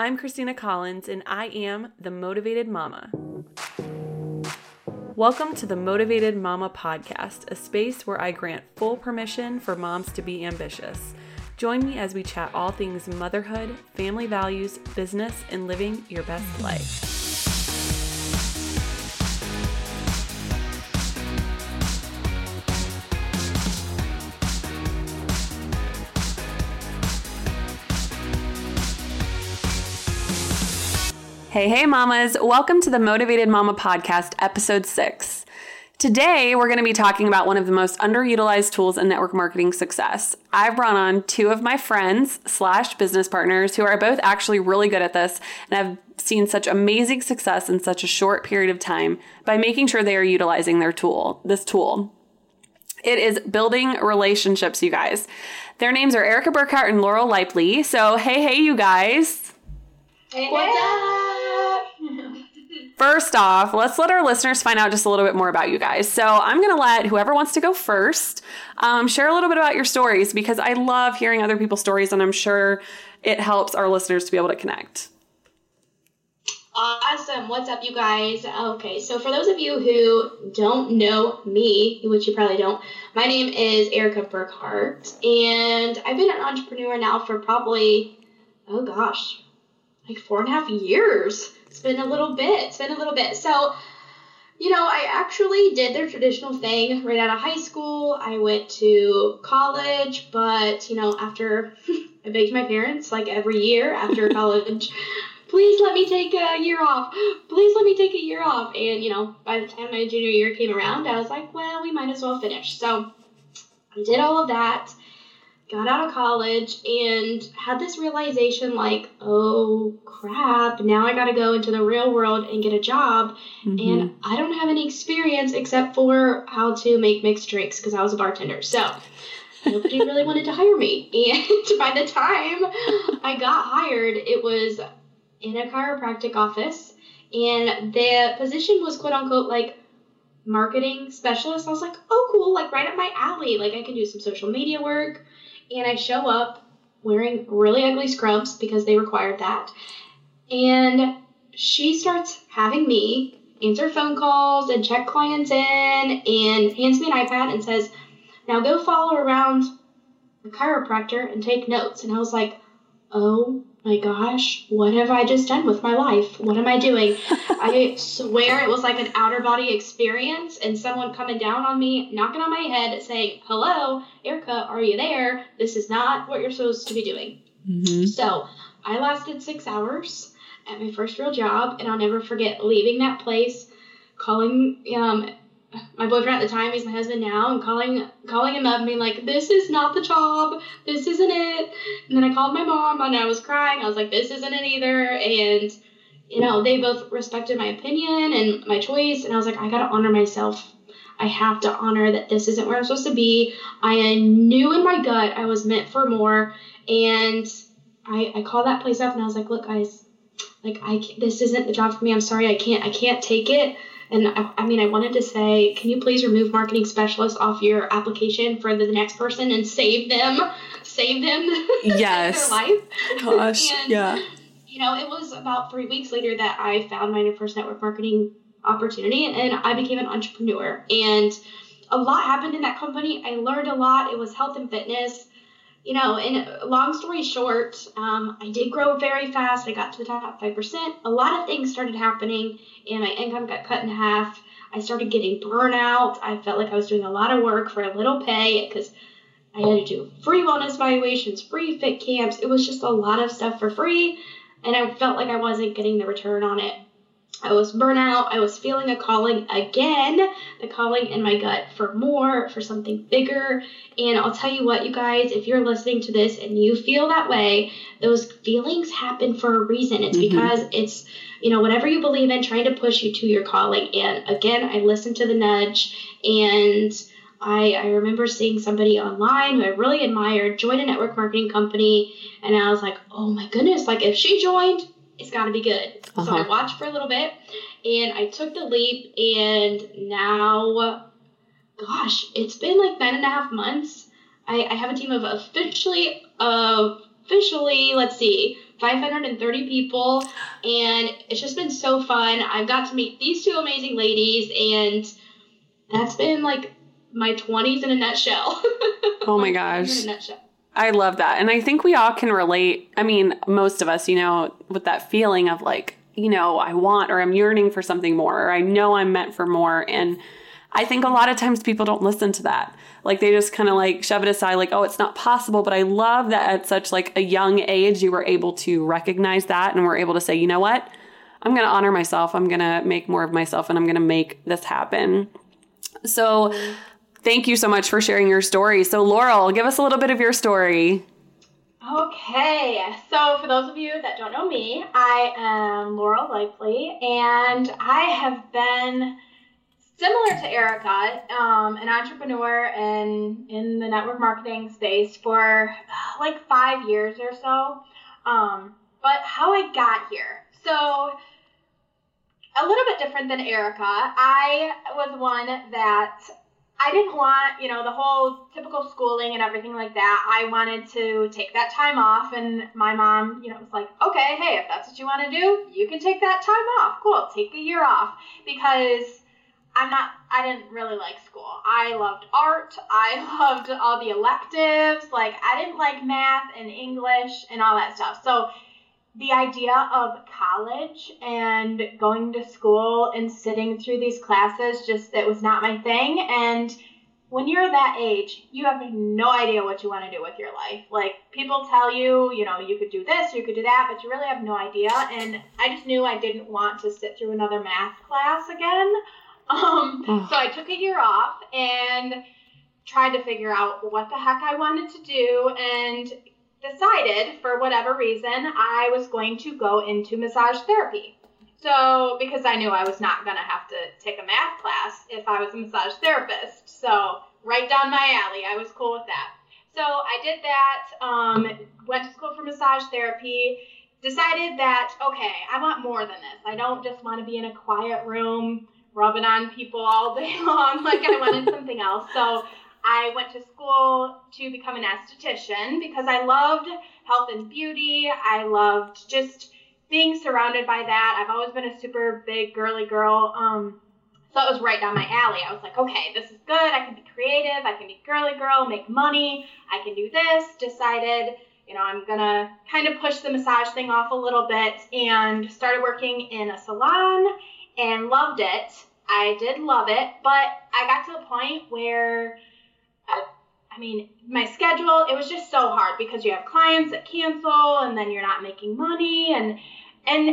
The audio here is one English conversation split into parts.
I'm Christina Collins, and I am the Motivated Mama. Welcome to the Motivated Mama podcast, a space where I grant full permission for moms to be ambitious. Join me as we chat all things motherhood, family values, business, and living your best life. Hey, hey, mamas. Welcome to the Motivated Mama Podcast, episode six. Today, we're going to be talking about one of the most underutilized tools in network marketing success. I've brought on two of my friends slash business partners who are both actually really good at this and have seen such amazing success in such a short period of time by making sure they are utilizing their tool, this tool. It is building relationships, you guys. Their names are Erica Burkhardt and Laurel Laipply. So, hey, hey, you guys. Hey, What's up? First off, let's let our listeners find out just a little bit more about you guys. So I'm going to let whoever wants to go first um, share a little bit about your stories because I love hearing other people's stories and I'm sure it helps our listeners to be able to connect. Awesome. What's up, you guys? Okay, so for those of you who don't know me, which you probably don't, my name is Erica Burkhardt, and I've been an entrepreneur now for probably, oh gosh, like four and a half years. It's been a little bit. It's been a little bit. So, you know, I actually did the traditional thing right out of high school. I went to college, but, you know, after I begged my parents like every year after college, please let me take a year off. Please let me take a year off. And, you know, by the time my junior year came around, I was like, well, we might as well finish. So I did all of that got out of college and had this realization like, oh crap, now I got to go into the real world and get a job. Mm-hmm. And I don't have any experience except for how to make mixed drinks because I was a bartender. So nobody really wanted to hire me. And by the time I got hired, it was in a chiropractic office. And the position was quote unquote like marketing specialist. I was like, oh, cool, like right up my alley. Like I can do some social media work and I show up wearing really ugly scrubs because they required that. And she starts having me answer phone calls and check clients in and hands me an iPad and says, Now go follow around the chiropractor and take notes. And I was like, Oh my gosh, what have I just done with my life? What am I doing? I swear it was like an outer body experience and someone coming down on me, knocking on my head, saying, Hello, Erica, are you there? This is not what you're supposed to be doing. Mm-hmm. So I lasted six hours at my first real job, and I'll never forget leaving that place, calling um, my boyfriend at the time, he's my husband now, and calling calling him up and being like, This is not the job, this isn't it. And then I called my mom and I was crying. I was like, This isn't it either and you know, they both respected my opinion and my choice and I was like, I gotta honor myself. I have to honor that this isn't where I'm supposed to be. I knew in my gut I was meant for more and I, I called that place up and I was like, look guys, like I this isn't the job for me. I'm sorry, I can't I can't take it. And I, I, mean, I wanted to say, can you please remove marketing specialist off your application for the, next person and save them, save them, yes, save their life. Gosh, and, yeah. You know, it was about three weeks later that I found my first network marketing opportunity, and I became an entrepreneur. And a lot happened in that company. I learned a lot. It was health and fitness you know, and long story short, um, I did grow very fast. I got to the top 5%. A lot of things started happening, and my income got cut in half. I started getting burnout. I felt like I was doing a lot of work for a little pay because I had to do free wellness evaluations, free fit camps. It was just a lot of stuff for free, and I felt like I wasn't getting the return on it. I was burnout. I was feeling a calling again, the calling in my gut for more, for something bigger. And I'll tell you what, you guys, if you're listening to this and you feel that way, those feelings happen for a reason. It's mm-hmm. because it's, you know, whatever you believe in, trying to push you to your calling. And again, I listened to the nudge and I, I remember seeing somebody online who I really admired join a network marketing company, and I was like, oh my goodness, like if she joined, it's got to be good. Uh-huh. So I uh-huh. watched for a little bit and I took the leap, and now, gosh, it's been like nine and a half months. I, I have a team of officially, uh, officially, let's see, 530 people, and it's just been so fun. I've got to meet these two amazing ladies, and that's been like my 20s in a nutshell. Oh my gosh. in a nutshell. I love that. And I think we all can relate. I mean, most of us, you know, with that feeling of like, you know, I want or I'm yearning for something more or I know I'm meant for more. And I think a lot of times people don't listen to that. Like they just kind of like shove it aside, like, oh, it's not possible. But I love that at such like a young age, you were able to recognize that and were able to say, you know what? I'm going to honor myself. I'm going to make more of myself and I'm going to make this happen. So, thank you so much for sharing your story. So, Laurel, give us a little bit of your story. Okay, so for those of you that don't know me, I am Laurel Laipply, and I have been similar to Erica, um, an entrepreneur and in the network marketing space for uh, like five years or so. Um, but how I got here, so a little bit different than Erica. I was one that I didn't want, you know, the whole typical schooling and everything like that. I wanted to take that time off, and my mom, you know, was like, okay, hey, if that's what you want to do, you can take that time off. Cool, take a year off because I'm not, I didn't really like school. I loved art, I loved all the electives. Like, I didn't like math and English and all that stuff. So, the idea of college and going to school and sitting through these classes just it was not my thing. And when you're that age you have no idea what you want to do with your life. Like people tell you you know you could do this you could do that but you really have no idea. And i just knew i didn't want to sit through another math class again. Um, so i took a year off and tried to figure out what the heck i wanted to do. And decided for whatever reason I was going to go into massage therapy. So, because I knew I was not going to have to take a math class if I was a massage therapist. So, right down my alley. I was cool with that. So, I did that, um, went to school for massage therapy, decided that, okay, I want more than this. I don't just want to be in a quiet room rubbing on people all day long. Like, I wanted something else. So, I went to school to become an esthetician because I loved health and beauty. I loved just being surrounded by that. I've always been a super big girly girl. Um, so it was right down my alley. I was like, okay, this is good. I can be creative. I can be girly girl, make money. I can do this. Decided, you know, I'm going to kind of push the massage thing off a little bit and started working in a salon and loved it. I did love it, but I got to the point where I mean, my schedule, it was just so hard because you have clients that cancel and then you're not making money. And, and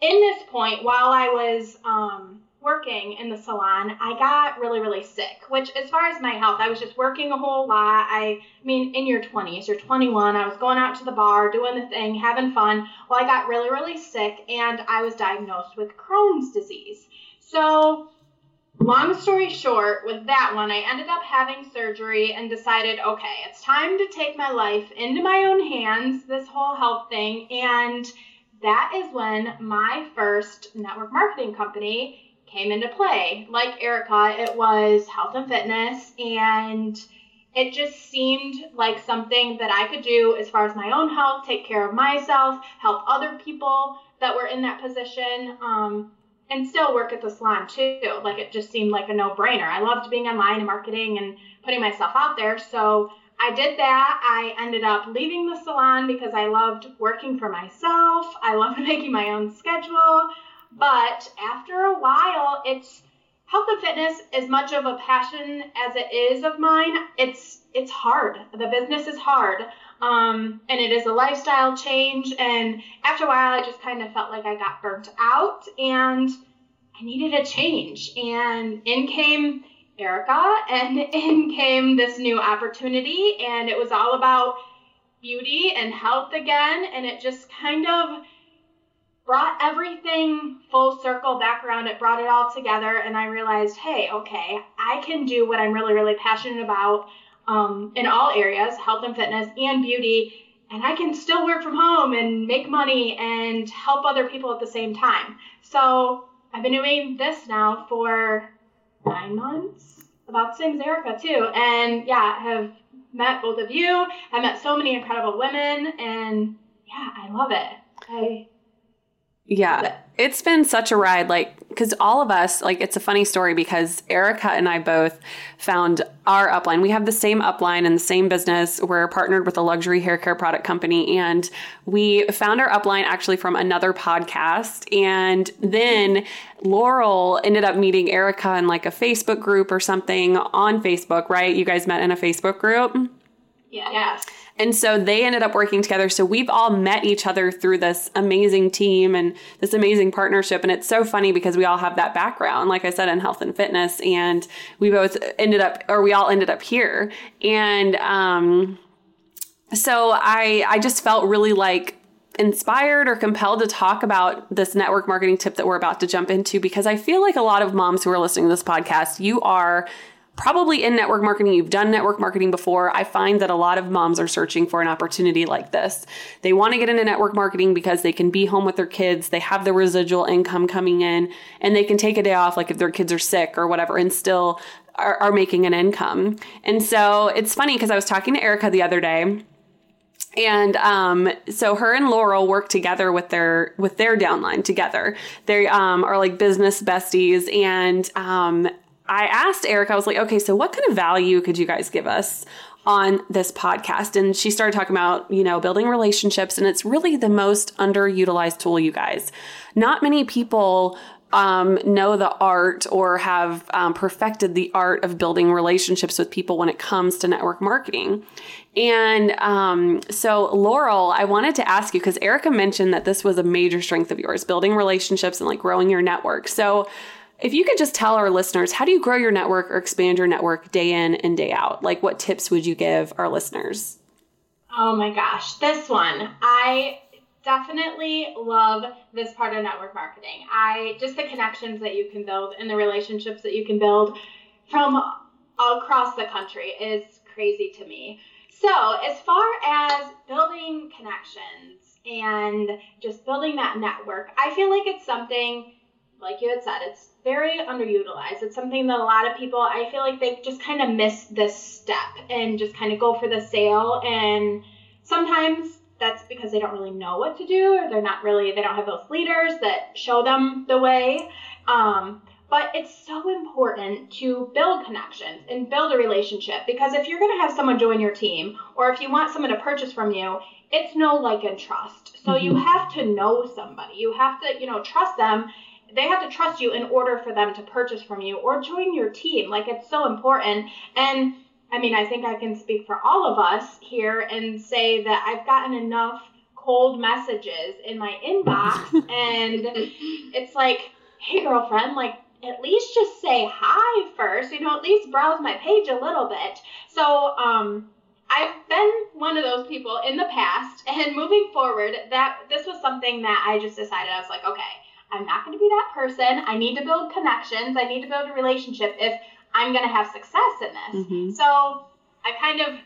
in this point, while I was um, working in the salon, I got really, really sick, which, as far as my health, I was just working a whole lot. I, I mean, in your 20s, you're 21, I was going out to the bar, doing the thing, having fun. Well, I got really, really sick and I was diagnosed with Crohn's disease. So, long story short, with that one, I ended up having surgery and decided, okay, it's time to take my life into my own hands, this whole health thing. And that is when my first network marketing company came into play. Like Erica, it was health and fitness, and it just seemed like something that I could do as far as my own health, take care of myself, help other people that were in that position. Um, and still work at the salon too. Like it just seemed like a no brainer. I loved being online and marketing and putting myself out there. So I did that. I ended up leaving the salon because I loved working for myself. I loved making my own schedule. But after a while, it's health and fitness as much of a passion as it is of mine. It's it's hard. The business is hard. Um, and it is a lifestyle change. And after a while, I just kind of felt like I got burnt out and I needed a change. And in came Erica, and in came this new opportunity. And it was all about beauty and health again. And it just kind of brought everything full circle back around. It brought it all together. And I realized, hey, okay, I can do what I'm really, really passionate about um, in all areas health and fitness and beauty and I can still work from home and make money and help other people at the same time. So I've been doing this now for nine months, about the same as Erica too. And yeah, have met both of you. I met so many incredible women and yeah, I love it. Okay. Yeah, it's been such a ride. Like, because all of us, like, it's a funny story because Erica and I both found our upline. We have the same upline and the same business. We're partnered with a luxury hair care product company, and we found our upline actually from another podcast. And then Laurel ended up meeting Erica in like a Facebook group or something on Facebook, right? You guys met in a Facebook group. Yeah. Yes. And so they ended up working together. So we've all met each other through this amazing team and this amazing partnership. And it's so funny because we all have that background, like I said, in health and fitness. And we both ended up, or we all ended up here. And um, so I, I just felt really like inspired or compelled to talk about this network marketing tip that we're about to jump into because I feel like a lot of moms who are listening to this podcast, you are probably in network marketing, you've done network marketing before. I find that a lot of moms are searching for an opportunity like this. They want to get into network marketing because they can be home with their kids, they have the residual income coming in, and they can take a day off, like if their kids are sick or whatever, and still are, are making an income. And so it's funny because I was talking to Erica the other day. And um, so her and Laurel work together with their with their downline together. They um, are like business besties, and um, I asked Eric, I was like, okay, so what kind of value could you guys give us on this podcast? And she started talking about, you know, building relationships. And it's really the most underutilized tool, you guys. Not many people um, know the art or have um, perfected the art of building relationships with people when it comes to network marketing. And um, so, Laurel, I wanted to ask you because Erica mentioned that this was a major strength of yours, building relationships and like growing your network. So, if you could just tell our listeners, how do you grow your network or expand your network day in and day out? Like, what tips would you give our listeners? Oh my gosh, this one. I definitely love this part of network marketing. I just the connections that you can build and the relationships that you can build from across the country is crazy to me. So, as far as building connections and just building that network, I feel like it's something like you had said, it's very underutilized. It's something that a lot of people, I feel like they just kind of miss this step and just kind of go for the sale. And sometimes that's because they don't really know what to do or they're not really, they don't have those leaders that show them the way. Um, but it's so important to build connections and build a relationship because if you're going to have someone join your team or if you want someone to purchase from you, it's no like and trust. So mm-hmm. you have to know somebody. You have to, you know, trust them they have to trust you in order for them to purchase from you or join your team. Like it's so important. And I mean, I think I can speak for all of us here and say that I've gotten enough cold messages in my inbox and it's like, hey girlfriend, like at least just say hi first, you know, at least browse my page a little bit. So, um, I've been one of those people in the past, and moving forward, that this was something that I just decided I was like, okay, I'm not going to be that person. I need to build connections. I need to build a relationship if I'm going to have success in this. Mm-hmm. So I've kind of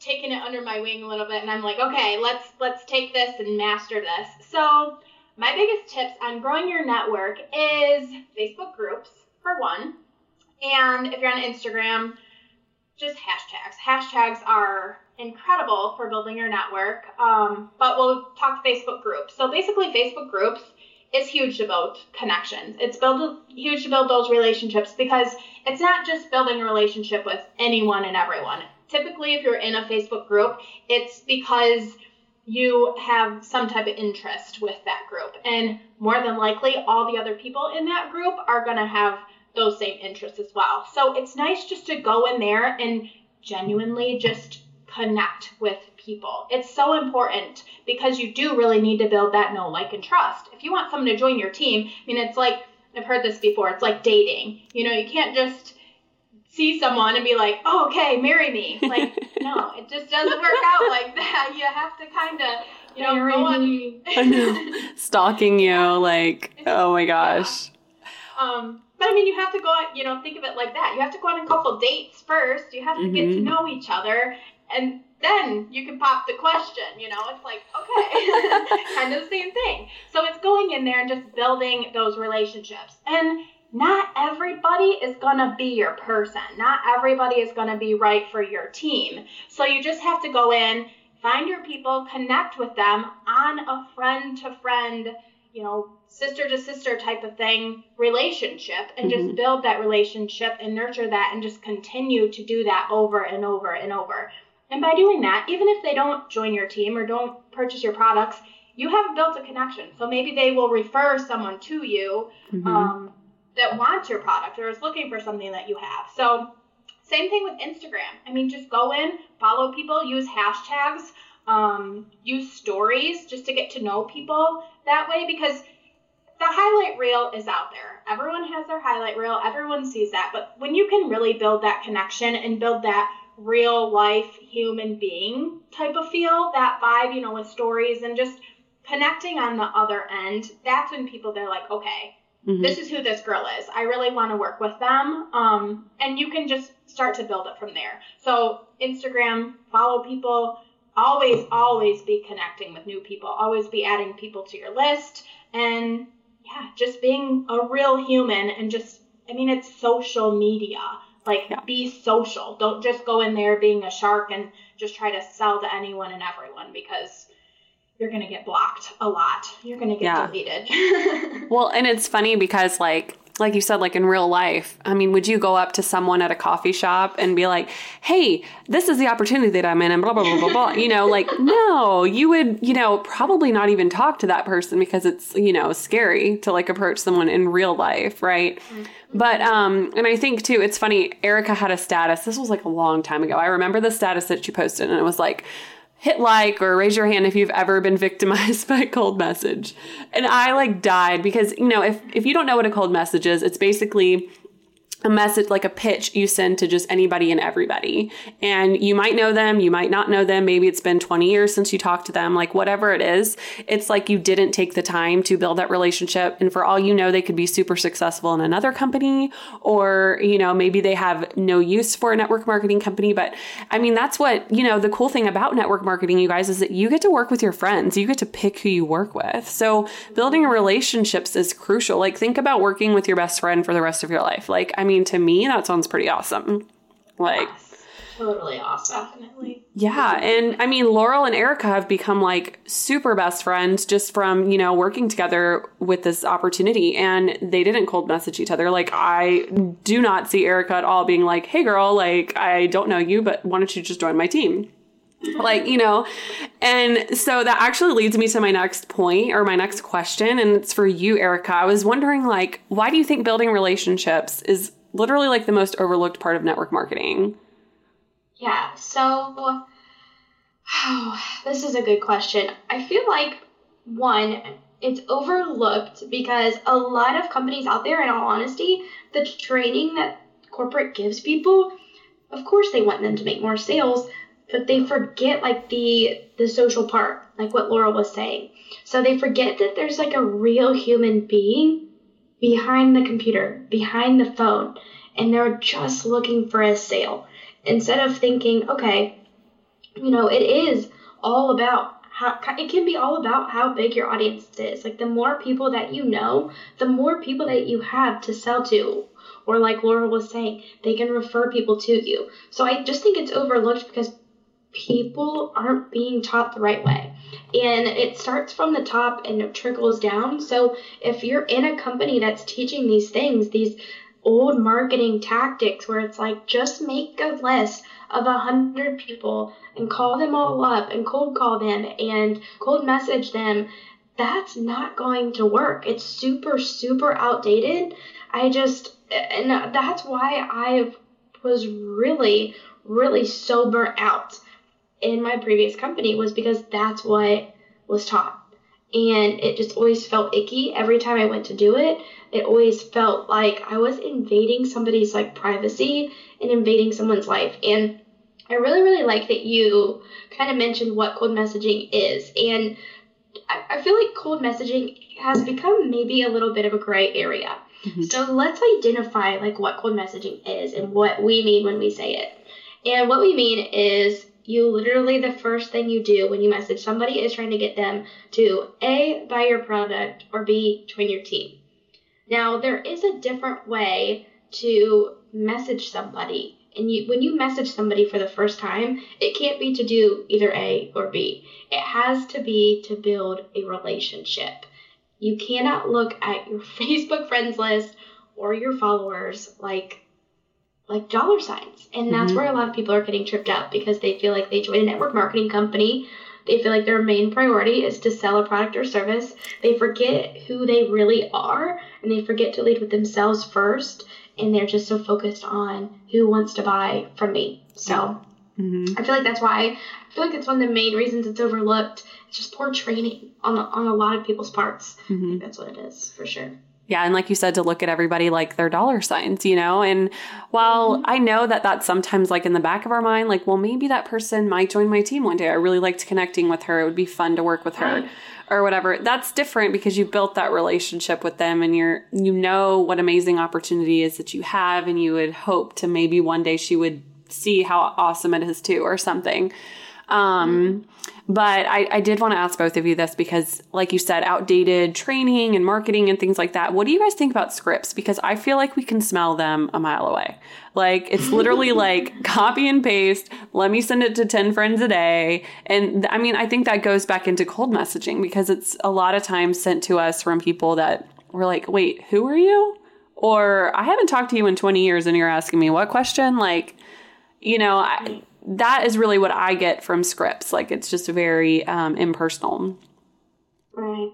taken it under my wing a little bit and I'm like, okay, let's let's take this and master this. So my biggest tips on growing your network is Facebook groups for one. And if you're on Instagram, just hashtags. Hashtags are incredible for building your network. Um, but we'll talk Facebook groups. So basically, Facebook groups is huge to build connections. It's build huge to build those relationships because it's not just building a relationship with anyone and everyone. Typically, if you're in a Facebook group, it's because you have some type of interest with that group. And more than likely, all the other people in that group are going to have those same interests as well. So it's nice just to go in there and genuinely just connect with people. It's so important because you do really need to build that know, like, and trust. If you want someone to join your team, I mean, it's like, I've heard this before, it's like dating. You know, you can't just see someone and be like, oh, okay, marry me. Like, no, it just doesn't work out like that. You have to kind of, you know, marry go on. Stalking you, like, oh my gosh. Yeah. Um, but I mean, you have to go out, you know, think of it like that. You have to go on a couple dates first. You have to mm-hmm. get to mm-hmm. know each other. And then you can pop the question, you know, it's like, okay, kind of the same thing. So it's going in there and just building those relationships. And not everybody is going to be your person. Not everybody is going to be right for your team. So you just have to go in, find your people, connect with them on a friend to friend, you know, sister to sister type of thing relationship and mm-hmm. just build that relationship and nurture that and just continue to do that over and over and over. And by doing that, even if they don't join your team or don't purchase your products, you have built a connection. So maybe they will refer someone to you mm-hmm. um, that wants your product or is looking for something that you have. So same thing with Instagram. I mean, just go in, follow people, use hashtags, um, use stories just to get to know people that way because the highlight reel is out there. Everyone has their highlight reel, everyone sees that. But when you can really build that connection and build that real life human being type of feel, that vibe, you know, with stories and just connecting on the other end, that's when people they're like, okay, mm-hmm. this is who this girl is. I really want to work with them. Um, and you can just start to build it from there. So Instagram, follow people, always, always be connecting with new people, always be adding people to your list, and yeah, just being a real human and just, I mean, it's social media. Like, yeah. be social. Don't just go in there being a shark and just try to sell to anyone and everyone because you're going to get blocked a lot. You're going to get yeah. deleted. well, and it's funny because, like, like you said, like in real life, I mean, would you go up to someone at a coffee shop and be like, hey, this is the opportunity that I'm in and blah, blah, blah, blah, blah. You know, like, no, you would, you know, probably not even talk to that person because it's, you know, scary to like approach someone in real life, right? Mm-hmm. But, um, and I think too, it's funny, Erica had a status. This was like a long time ago. I remember the status that she posted and it was like, hit like or raise your hand if you've ever been victimized by a cold message. And I like died because, you know, if, if you don't know what a cold message is, it's basically a message like a pitch you send to just anybody and everybody. And you might know them, you might not know them. Maybe it's been 20 years since you talked to them, like whatever it is. It's like you didn't take the time to build that relationship. And for all you know, they could be super successful in another company, or, you know, maybe they have no use for a network marketing company. But I mean, that's what, you know, the cool thing about network marketing, you guys, is that you get to work with your friends, you get to pick who you work with. So building relationships is crucial. Like, think about working with your best friend for the rest of your life. Like, I mean, mean, to me, that sounds pretty awesome. Like, totally awesome. Definitely. Yeah. And I mean, Laurel and Erica have become like super best friends just from, you know, working together with this opportunity. And they didn't cold message each other. Like, I do not see Erica at all being like, hey, girl, like, I don't know you, but why don't you just join my team? like you know and so that actually leads me to my next point or my next question and it's for you erica i was wondering like why do you think building relationships is literally like the most overlooked part of network marketing? Yeah, so oh, this is a good question. I feel like one, it's overlooked because a lot of companies out there, in all honesty, the training that corporate gives people, of course they want them to make more sales, but they forget like the the social part, like what Laura was saying. So they forget that there's like a real human being behind the computer, behind the phone, and they're just looking for a sale. Instead of thinking, okay, you know, it is all about how it can be all about how big your audience is. Like the more people that you know, the more people that you have to sell to. Or like Laura was saying, they can refer people to you. So I just think it's overlooked because people aren't being taught the right way. And it starts from the top and it trickles down. So if you're in a company that's teaching these things, these old marketing tactics where it's like just make a list of a hundred people and call them all up and cold call them and cold message them that's not going to work. It's super super outdated. I just and that's why i was really really so burnt out in my previous company was because that's what was taught. And it just always felt icky every time I went to do it. It always felt like I was invading somebody's like privacy and invading someone's life. And I really, really like that you kind of mentioned what cold messaging is. And I, I feel like cold messaging has become maybe a little bit of a gray area. Mm-hmm. So let's identify like what cold messaging is and what we mean when we say it. And what we mean is you literally the first thing you do when you message somebody is trying to get them to A, buy your product, or B, join your team. Now, there is a different way to message somebody And you, when you message somebody for the first time, it can't be to do either A or B. It has to be to build a relationship. You cannot look at your Facebook friends list or your followers like like dollar signs. And that's Mhm. where a lot of people are getting tripped up because they feel like they join a network marketing company. They feel like their main priority is to sell a product or service. They forget who they really are and they forget to lead with themselves first. And they're just so focused on who wants to buy from me. So hmm I feel like that's why I feel like it's one of the main reasons it's overlooked. It's just poor training on, on a lot of people's parts. I hmm think that's what it is for sure. Yeah, and like you said, to look at everybody like their dollar signs, you know. And while Mhm. I know that that's sometimes like in the back of our mind, like, well, maybe that person might join my team one day. I really liked connecting with her. It would be fun to work with her. Right. or whatever that's different because you built that relationship with them and you're you know what amazing opportunity is that you have and you would hope to maybe one day she would see how awesome it is too or something um but I, I did want to ask both of you this because like you said outdated training and marketing and things like that. What do you guys think about scripts? Because i feel like we can smell them a mile away. Like it's literally like copy and paste. Let me send it to 10 friends a day. And th- i mean i think that goes back into cold messaging because it's a lot of times sent to us from people that we're like wait who are you? Or i haven't talked to you in 20 years and you're asking me what question? Like you know I, that is really what i get from scripts. Like it's just very um, impersonal. Right.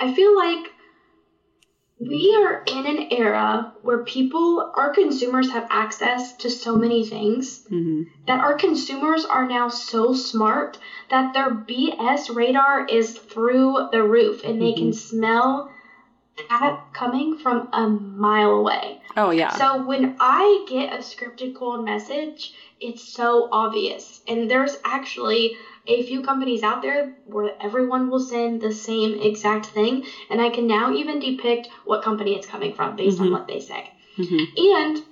I feel like we are in an era where people, our consumers, have access to so many things hmm that our consumers are now so smart that their BS radar is through the roof and they can smell that coming from a mile away. oh yeah So when I get a scripted cold message, it's so obvious. And there's actually a few companies out there where everyone will send the same exact thing, and I can now even depict what company it's coming from based on Mhm. what they say. hmm And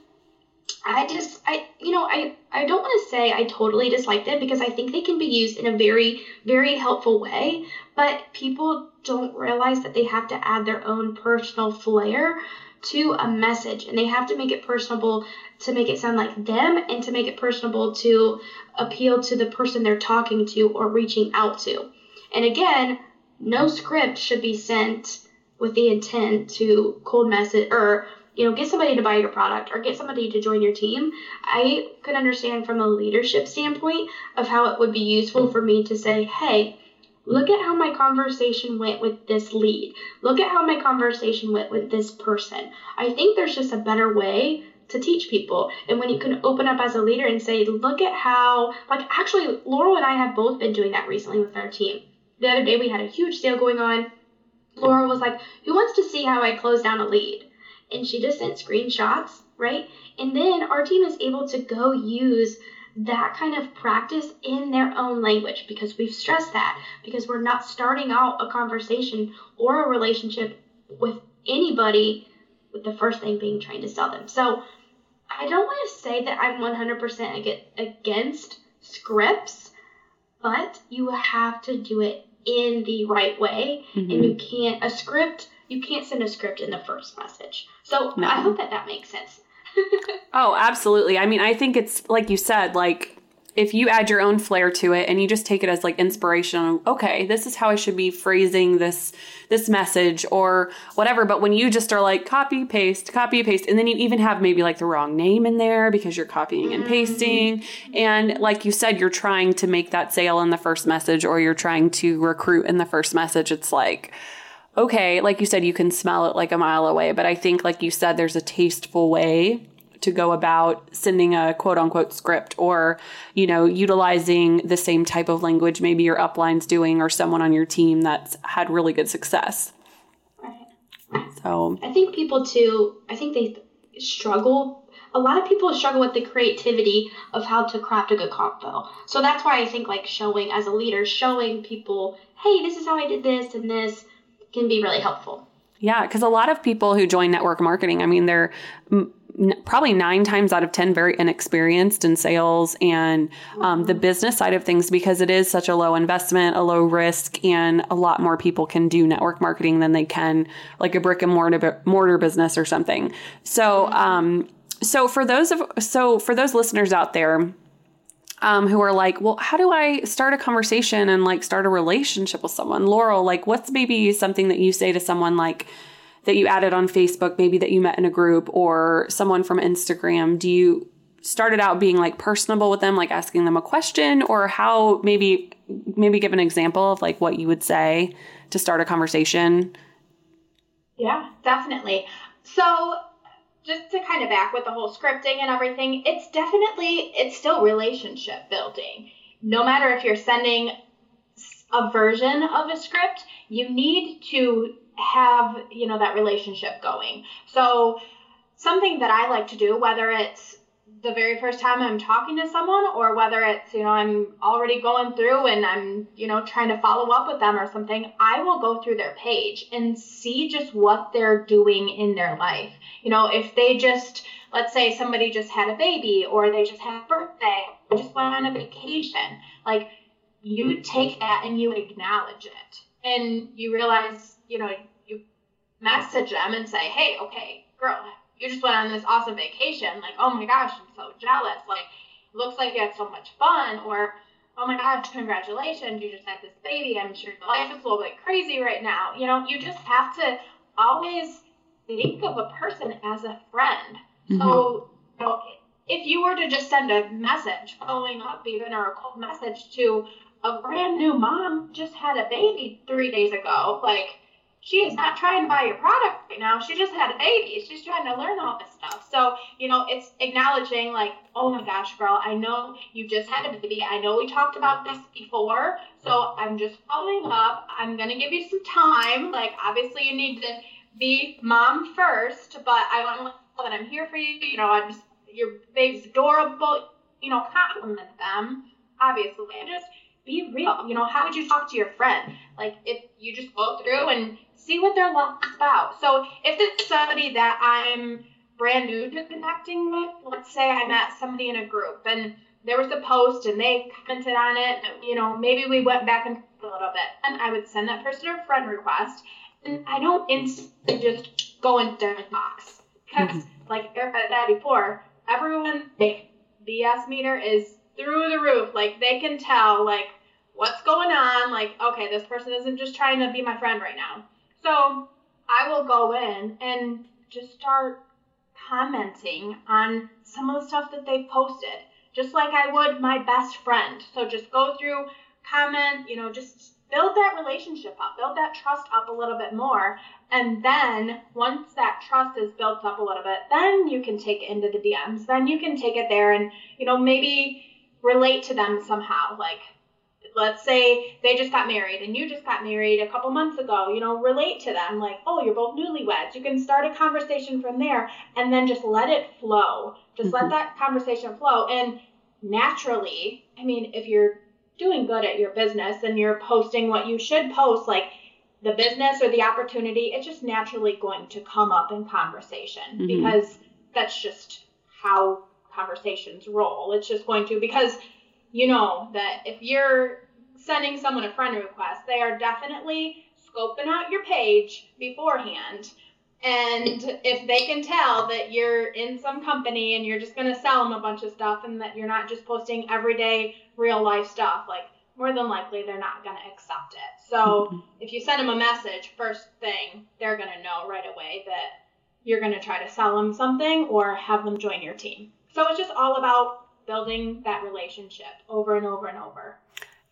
I just I you know I I don't want to say I totally dislike them because I think they can be used in a very very helpful way, but people don't realize that they have to add their own personal flair to a message and they have to make it personable to make it sound like them and to make it personable to appeal to the person they're talking to or reaching out to. And again, no script should be sent with the intent to cold message or you know get somebody to buy your product or get somebody to join your team i could understand from a leadership standpoint of how it would be useful for me to say hey look at how my conversation went with this lead. Look at how my conversation went with this person. I think there's just a better way to teach people. And when you can open up as a leader and say look at how like actually laurel and i have both been doing that recently with our team. The other day we had a huge sale going on. Laura was like who wants to see how i close down a lead and she just sent screenshots, right? And then our team is able to go use that kind of practice in their own language because we've stressed that because we're not starting out a conversation or a relationship with anybody with the first thing being trying to sell them. So I don't want to say that I'm 100% against scripts, but you have to do it in the right way Mm-hmm. and you can't a script you can't send a script in the first message so No. i hope that that makes sense Oh, absolutely. I mean, I think it's like you said, like if you add your own flair to it and you just take it as like inspiration, okay, this is how I should be phrasing this this message or whatever. But when you just are like copy paste, copy paste, and then you even have maybe like the wrong name in there because you're copying and mm-hmm. pasting, and like you said, you're trying to make that sale in the first message or you're trying to recruit in the first message. It's like okay, like you said, you can smell it like a mile away. But I think, like you said, there's a tasteful way to go about sending a quote unquote script or, you know, utilizing the same type of language maybe your upline's doing or someone on your team that's had really good success. right So, i think people too i think they struggle a lot of people struggle with the creativity of how to craft a good combo so that's why i think like showing as a leader showing people hey this is how i did this and this can be really helpful. Yeah, because a lot of people who join network marketing, I mean, they're n- probably nine times out of 10 very inexperienced in sales and um, the business side of things because it is such a low investment, a low risk, and a lot more people can do network marketing than they can like a brick and mortar, mortar business or something. So, um, so for those of so for those listeners out there um, who are like, well, how do I start a conversation and like start a relationship with someone? Laurel, like, what's maybe something that you say to someone like that you added on Facebook, maybe that you met in a group or someone from Instagram? Do you started out being like personable with them, like asking them a question, or how maybe maybe give an example of like what you would say to start a conversation? Yeah, definitely. So just to kind of back with the whole scripting and everything, it's definitely it's still relationship building. No matter if you're sending a version of a script, you need to have, you know, that relationship going. So something that I like to do, whether it's the very first time I'm talking to someone or whether it's, you know, I'm already going through and I'm, you know, trying to follow up with them or something, I will go through their page and see just what they're doing in their life. You know, if they just, let's say somebody just had a baby or they just had a birthday or just went on a vacation, like you take that and you acknowledge it and you realize, you know, you message them and say, hey, okay, girl, you just went on this awesome vacation. Like, oh my gosh, I'm so jealous. Like, looks like you had so much fun. Or, oh my gosh, congratulations, you just had this baby. I'm sure your life is a little bit crazy right now. You know, you just have to always think of a person as a friend. Mm-hmm. So, you know, if you were to just send a message following up, even or a cold message to a brand new mom just had a baby three days ago, like she is not trying to buy your product right now. She just had a baby. She's trying to learn all this stuff. So, you know, it's acknowledging, like, oh my gosh, girl, I know you just had a baby. I know we talked about this before. So I'm just following up. I'm going to give you some time. Like, obviously, you need to be mom first, but I want to know that I'm here for you. You know, I'm just, your baby's adorable. You know, compliment them, obviously. And just, be real. You know, how would you talk to your friend? Like if you just go through and see what their love is about. So if it's somebody that I'm brand new to connecting with, let's say I met somebody in a group and there was a post and they commented on it, you know, maybe we went back and a little bit, and I would send that person a friend request, and I don't instantly just go into their box because, mm-hmm. like Erica said before, everyone the BS meter is through the roof. Like they can tell, like what's going on. Like okay, this person isn't just trying to be my friend right now. So I will go in and just start commenting on some of the stuff that they've posted, just like I would my best friend. So just go through, comment, you know, just build that relationship up, build that trust up a little bit more. And then once that trust is built up a little bit, then you can take it into the DMs. Then you can take it there and, you know, maybe relate to them somehow. Like, let's say they just got married and you just got married a couple months ago, you know, relate to them like, oh, you're both newlyweds. You can start a conversation from there and then just let it flow. Just mm-hmm. let that conversation flow. And naturally, I mean, if you're doing good at your business and you're posting what you should post, like the business or the opportunity, it's just naturally going to come up in conversation mm-hmm. because that's just how conversations roll. It's just going to, because you know that if you're sending someone a friend request, they are definitely scoping out your page beforehand. And if they can tell that you're in some company and you're just going to sell them a bunch of stuff and that you're not just posting everyday real life stuff, like more than likely they're not going to accept it. So mm-hmm. if you send them a message, first thing, they're going to know right away that you're going to try to sell them something or have them join your team. So it's just all about building that relationship over and over and over.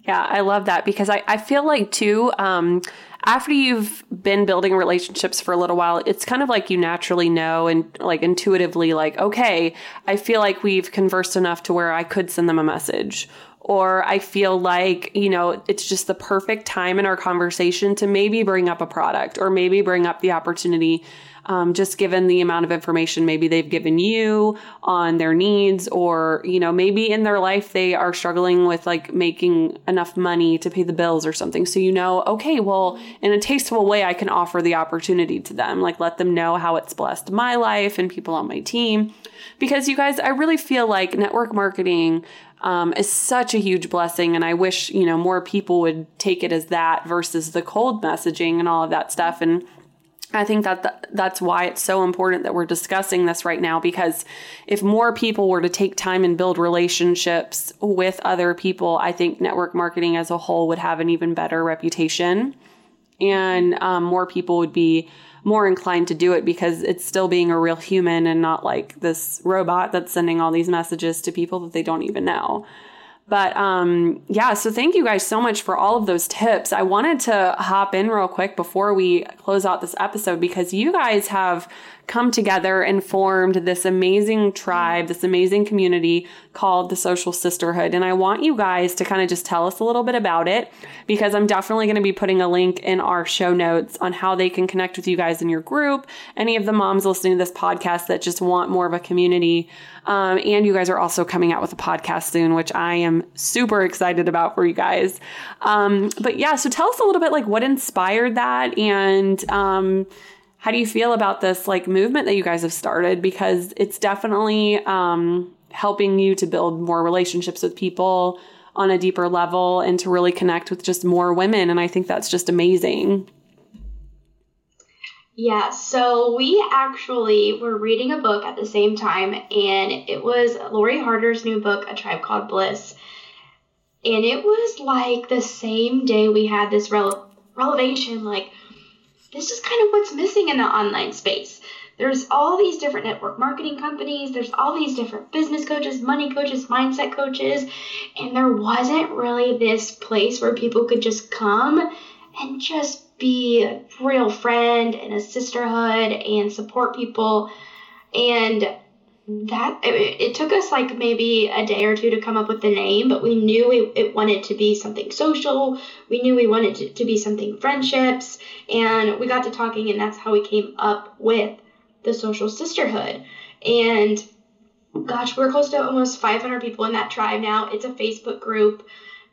Yeah, I love that because I, I feel like too, um, after you've been building relationships for a little while, it's kind of like you naturally know and like intuitively, like, okay, I feel like we've conversed enough to where I could send them a message. Or I feel like, you know, it's just the perfect time in our conversation to maybe bring up a product or maybe bring up the opportunity um, just given the amount of information maybe they've given you on their needs, or, you know, maybe in their life they are struggling with like making enough money to pay the bills or something. So, you know, okay, well, in a tasteful way, I can offer the opportunity to them, like let them know how it's blessed my life and people on my team. Because you guys, I really feel like network marketing um, is such a huge blessing. And I wish, you know, more people would take it as that versus the cold messaging and all of that stuff. And I think that th- that's why it's so important that we're discussing this right now because if more people were to take time and build relationships with other people, I think network marketing as a whole would have an even better reputation and um, more people would be more inclined to do it because it's still being a real human and not like this robot that's sending all these messages to people that they don't even know. But um, yeah, so thank you guys so much for all of those tips. I wanted to hop in real quick before we close out this episode because you guys have come together and formed this amazing tribe, this amazing community called the Social Sisterhood. And I want you guys to kind of just tell us a little bit about it because I'm definitely going to be putting a link in our show notes on how they can connect with you guys in your group. Any of the moms listening to this podcast that just want more of a community. Um, and you guys are also coming out with a podcast soon, which I am super excited about for you guys. Um, but yeah, so tell us a little bit like what inspired that and, um, how do you feel about this like movement that you guys have started? Because it's definitely um, helping you to build more relationships with people on a deeper level and to really connect with just more women. And I think that's just amazing. Yeah, so we actually were reading a book at the same time, and it was Lori Harder's new book, A Tribe Called Bliss. And it was like the same day we had this revelation like, this is kind of what's missing in the online space. There's all these different network marketing companies, there's all these different business coaches, money coaches, mindset coaches, and there wasn't really this place where people could just come and just be a real friend and a sisterhood and support people. And that it, it, took us like maybe a day or two to come up with the name, but we knew it, it wanted to be something social. We knew we wanted to, to be something friendships, and we got to talking, and that's how we came up with the social sisterhood. And gosh, we're close to almost 500 people in that tribe now. It's a Facebook group.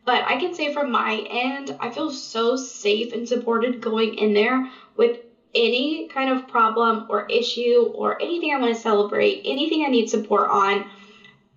But I can say from my end, I feel so safe and supported going in there with any kind of problem or issue or anything I want to celebrate, anything I need support on.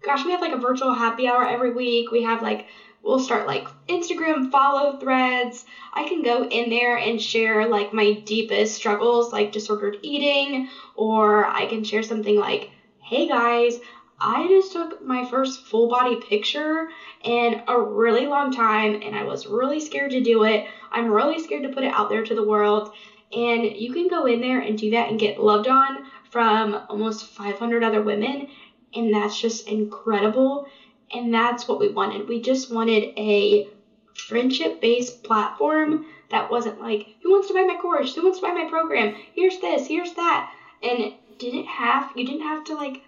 Gosh, we have like a virtual happy hour every week. We have like, we'll start like Instagram follow threads. I can go in there and share like my deepest struggles, like disordered eating, or I can share something like, hey guys, I just took my first full body picture in a really long time and I was really scared to do it. I'm really scared to put it out there to the world. And you can go in there and do that and get loved on from almost 500 other women. And that's just incredible. And that's what we wanted. We just wanted a friendship based platform that wasn't like, who wants to buy my course? Who wants to buy my program? Here's this, here's that. And didn't have, you didn't have to like,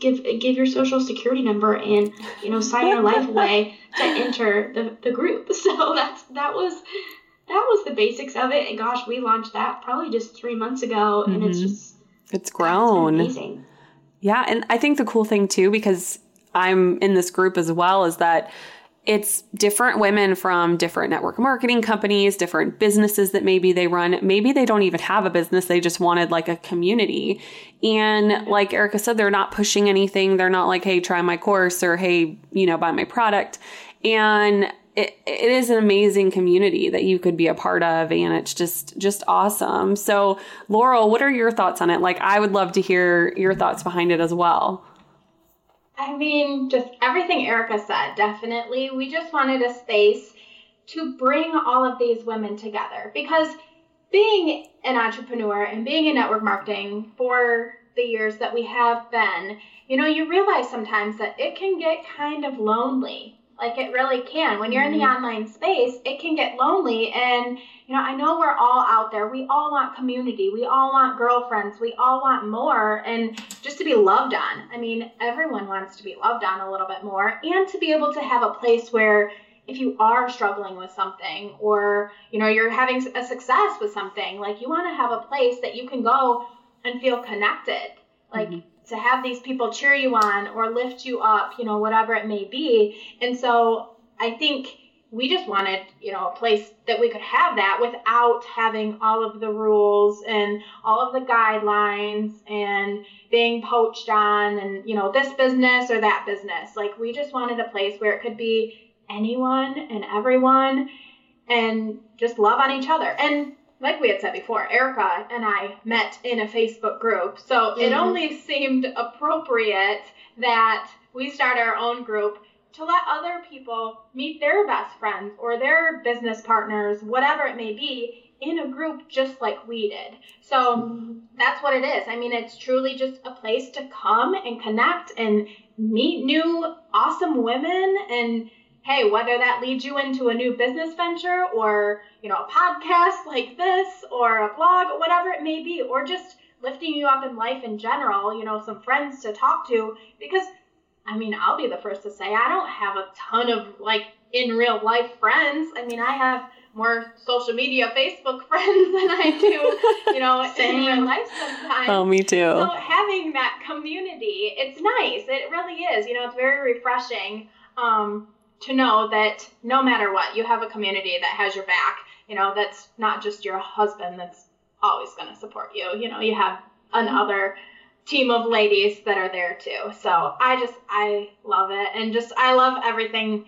give give your social security number and you know sign your life away to enter the, the group so that's that was that was the basics of it. And gosh, we launched that probably just three months ago, and mm-hmm. it's just it's grown. Amazing. Yeah, and I think the cool thing too, because I'm in this group as well, is that it's different women from different network marketing companies, different businesses that maybe they run. Maybe they don't even have a business. They just wanted like a community. And like Erica said, they're not pushing anything. They're not like, hey, try my course or hey, you know, buy my product. And it, it is an amazing community that you could be a part of and it's just just awesome so laurel what are your thoughts on it like i would love to hear your thoughts behind it as well i mean just everything erica said definitely. We just wanted a space to bring all of these women together because being an entrepreneur and being in network marketing for the years that we have been you know you realize sometimes that it can get kind of lonely like it really can. When you're in the mm-hmm. online space, it can get lonely. And, you know, I know we're all out there. We all want community. We all want girlfriends. We all want more. And just to be loved on. I mean, everyone wants to be loved on a little bit more and to be able to have a place where if you are struggling with something or, you know, you're having a success with something, like you want to have a place that you can go and feel connected. Like, mm-hmm to have these people cheer you on or lift you up, you know, whatever it may be. And so I think we just wanted, you know, a place that we could have that without having all of the rules and all of the guidelines and being poached on and, you know, this business or that business. Like we just wanted a place where it could be anyone and everyone and just love on each other. And like we had said before, Erica and I met in a Facebook group. So mm-hmm. it only seemed appropriate that we start our own group to let other people meet their best friends or their business partners, whatever it may be, in a group just like we did. So that's what it is. I mean, it's truly just a place to come and connect and meet new awesome women and hey, whether that leads you into a new business venture or, you know, a podcast like this or a blog, whatever it may be, or just lifting you up in life in general, you know, some friends to talk to because I mean, I'll be the first to say I don't have a ton of like in real life friends. I mean, I have more social media Facebook friends than I do, you know, in real life sometimes. Oh, me too. So having that community, it's nice. It really is. You know, it's very refreshing um, to know that no matter what, you have a community that has your back. You know, that's not just your husband that's always going to support you. You know, you have another team of ladies that are there too. So I just, I love it. And just, I love everything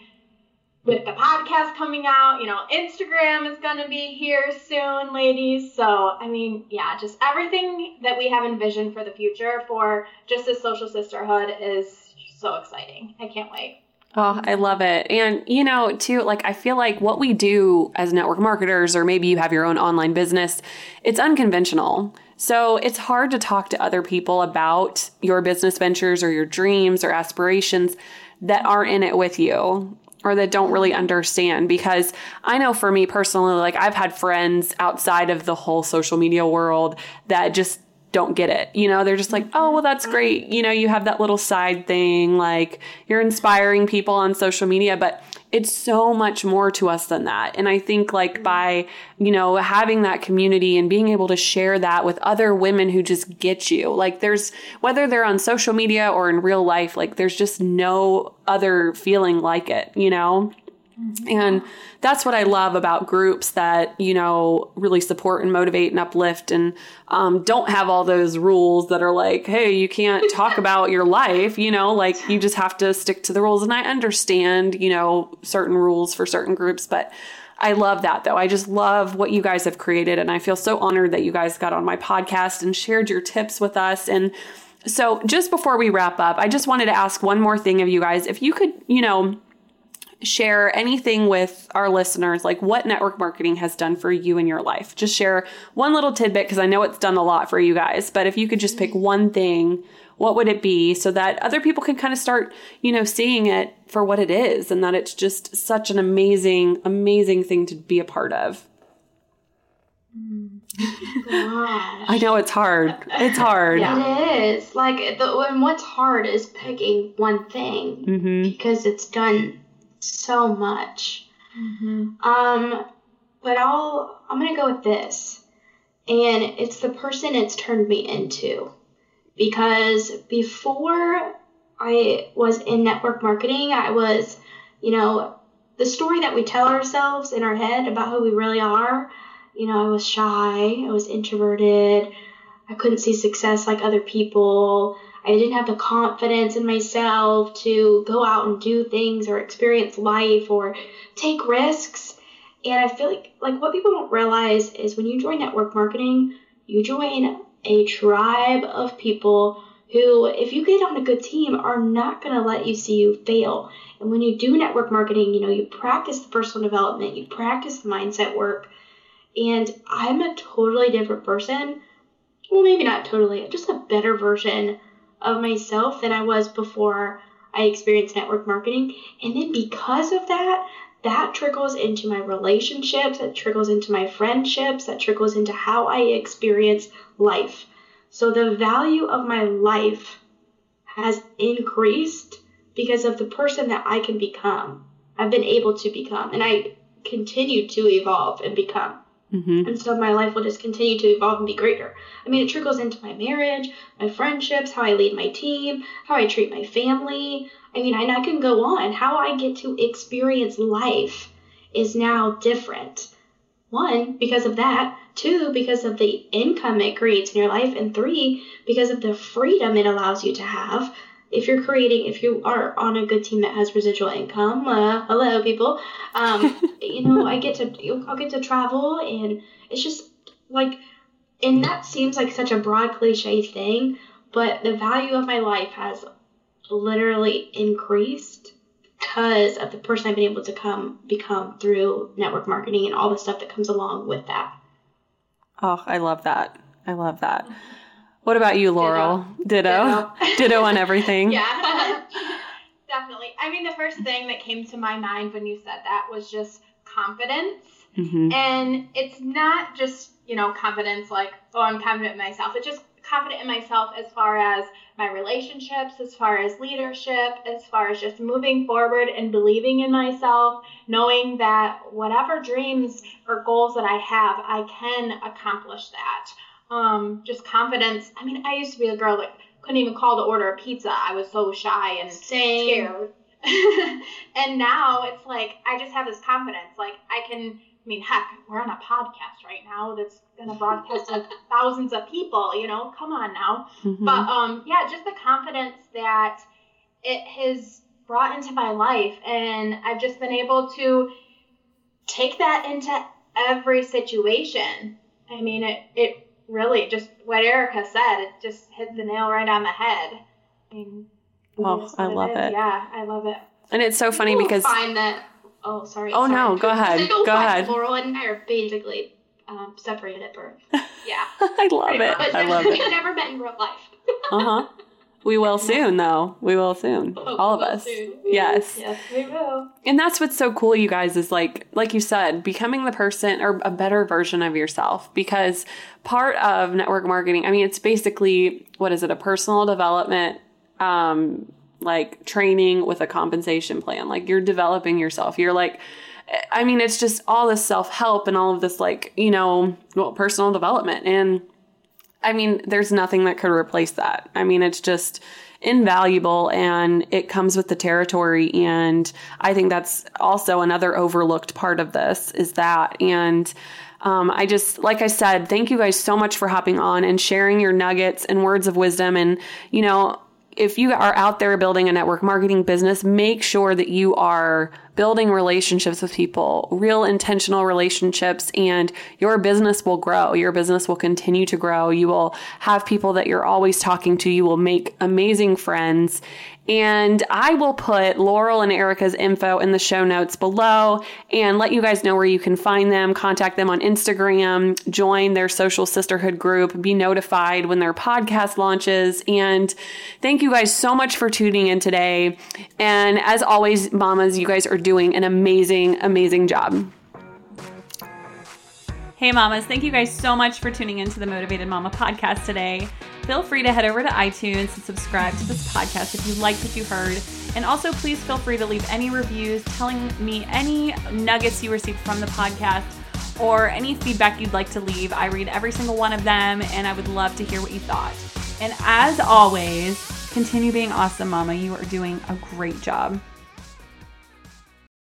with the podcast coming out. You know, Instagram is going to be here soon, ladies. So, I mean, yeah, just everything that we have envisioned for the future for just this social sisterhood is so exciting. I can't wait. Oh, I love it. And, you know, too, like, I feel like what we do as network marketers, or maybe you have your own online business, it's unconventional. So it's hard to talk to other people about your business ventures or your dreams or aspirations that aren't in it with you or that don't really understand because I know for me personally, like I've had friends outside of the whole social media world that just don't get it. You know, they're just like, oh, well, that's great. You know, you have that little side thing, like you're inspiring people on social media, but it's so much more to us than that. And I think like mm-hmm. by, you know, having that community and being able to share that with other women who just get you, like there's, whether they're on social media or in real life, like there's just no other feeling like it, you know? Mm-hmm. And that's what I love about groups that, you know, really support and motivate and uplift and um, don't have all those rules that are like, hey, you can't talk about your life, you know, like you just have to stick to the rules. And I understand, you know, certain rules for certain groups, but I love that though. I just love what you guys have created. And I feel so honored that you guys got on my podcast and shared your tips with us. And so just before we wrap up, I just wanted to ask one more thing of you guys. If you could, you know, share anything with our listeners, like what network marketing has done for you in your life. Just share one little tidbit because I know it's done a lot for you guys. But if you could just pick one thing, what would it be so that other people can kind of start, you know, seeing it for what it is and that it's just such an amazing, amazing thing to be a part of? I know it's hard. It's hard. Yeah. It is. Like, the, and what's hard is picking one thing mm-hmm. because it's done so much. Mm-hmm. Um, but I'll I'm gonna go with this, and it's the person it's turned me into, because before I was in network marketing, I was, you know, the story that we tell ourselves in our head about who we really are. You know, I was shy, I was introverted, I couldn't see success like other people. I didn't have the confidence in myself to go out and do things or experience life or take risks. And I feel like like what people don't realize is when you join network marketing, you join a tribe of people who, if you get on a good team, are not going to let you see you fail. And when you do network marketing, you know, you practice the personal development, you practice the mindset work. And I'm a totally different person. Well, maybe not totally, just a better version of myself than I was before I experienced network marketing. And then because of that, that trickles into my relationships, that trickles into my friendships, that trickles into how I experience life. So the value of my life has increased because of the person that I can become. I've been able to become, and I continue to evolve and become. Mm-hmm. And so my life will just continue to evolve and be greater. I mean, it trickles into my marriage, my friendships, how I lead my team, how I treat my family. I mean, and I can go on. How I get to experience life is now different. One, because of that. Two, because of the income it creates in your life. And three, because of the freedom it allows you to have if you're creating, if you are on a good team that has residual income, uh, hello people, um, you know, I get to, I'll get to travel and it's just like, and that seems like such a broad cliche thing, but the value of my life has literally increased because of the person I've been able to come become through network marketing and all the stuff that comes along with that. Oh, I love that. I love that. What about you, Laurel? Ditto. Ditto, Ditto on everything. yeah. Definitely. I mean, the first thing that came to my mind when you said that was just confidence. Mm-hmm. And it's not just, you know, confidence like, oh, I'm confident in myself. It's just confident in myself as far as my relationships, as far as leadership, as far as just moving forward and believing in myself, knowing that whatever dreams or goals that I have, I can accomplish that. Um, just confidence. I mean, I used to be a girl that couldn't even call to order a pizza. I was so shy and Same. scared. and now it's like I just have this confidence. Like I can I mean, heck, we're on a podcast right now that's going to broadcast to thousands of people, you know, come on now. Mhm. But um, yeah, just the confidence that it has brought into my life. And I've just been able to take that into every situation. I mean, it, it really just what Erica said, it just hit the nail right on the head. I mean, Oh, I love is. it. Yeah, I love it. and it's so funny You'll because find that. Oh, sorry. Oh, sorry. no, go ahead, go ahead. Laurel and I are basically um, separated at birth. Yeah. I love it. But I love we've it. never met in real life. Uh huh. We will soon, though. We will soon. All of us. Yes. Yes, we will. And that's what's so cool, you guys, is like, like you said, becoming the person or a better version of yourself. Because part of network marketing, I mean, it's basically what is it, a personal development, um, like training with a compensation plan. Like you're developing yourself. You're like, I mean, it's just all this self help and all of this, like, you know, well, personal development. And I mean, there's nothing that could replace that. I mean, it's just invaluable and it comes with the territory. And I think that's also another overlooked part of this is that. And um, I just, like I said, thank you guys so much for hopping on and sharing your nuggets and words of wisdom. And, you know, if you are out there building a network marketing business, make sure that you are building relationships with people, real intentional relationships, and your business will grow. Your business will continue to grow. You will have people that you're always talking to. You will make amazing friends. And I will put Laurel and Erica's info in the show notes below and let you guys know where you can find them, contact them on Instagram, join their social sisterhood group, be notified when their podcast launches. And thank you guys so much for tuning in today. And as always, mamas, you guys are doing an amazing, amazing job. Hey, mamas, thank you guys so much for tuning into the Motivated Mama podcast today. Feel free to head over to iTunes and subscribe to this podcast if you liked what you heard. And also, please feel free to leave any reviews telling me any nuggets you received from the podcast or any feedback you'd like to leave. I read every single one of them and I would love to hear what you thought. And as always, continue being awesome, Mama. You are doing a great job.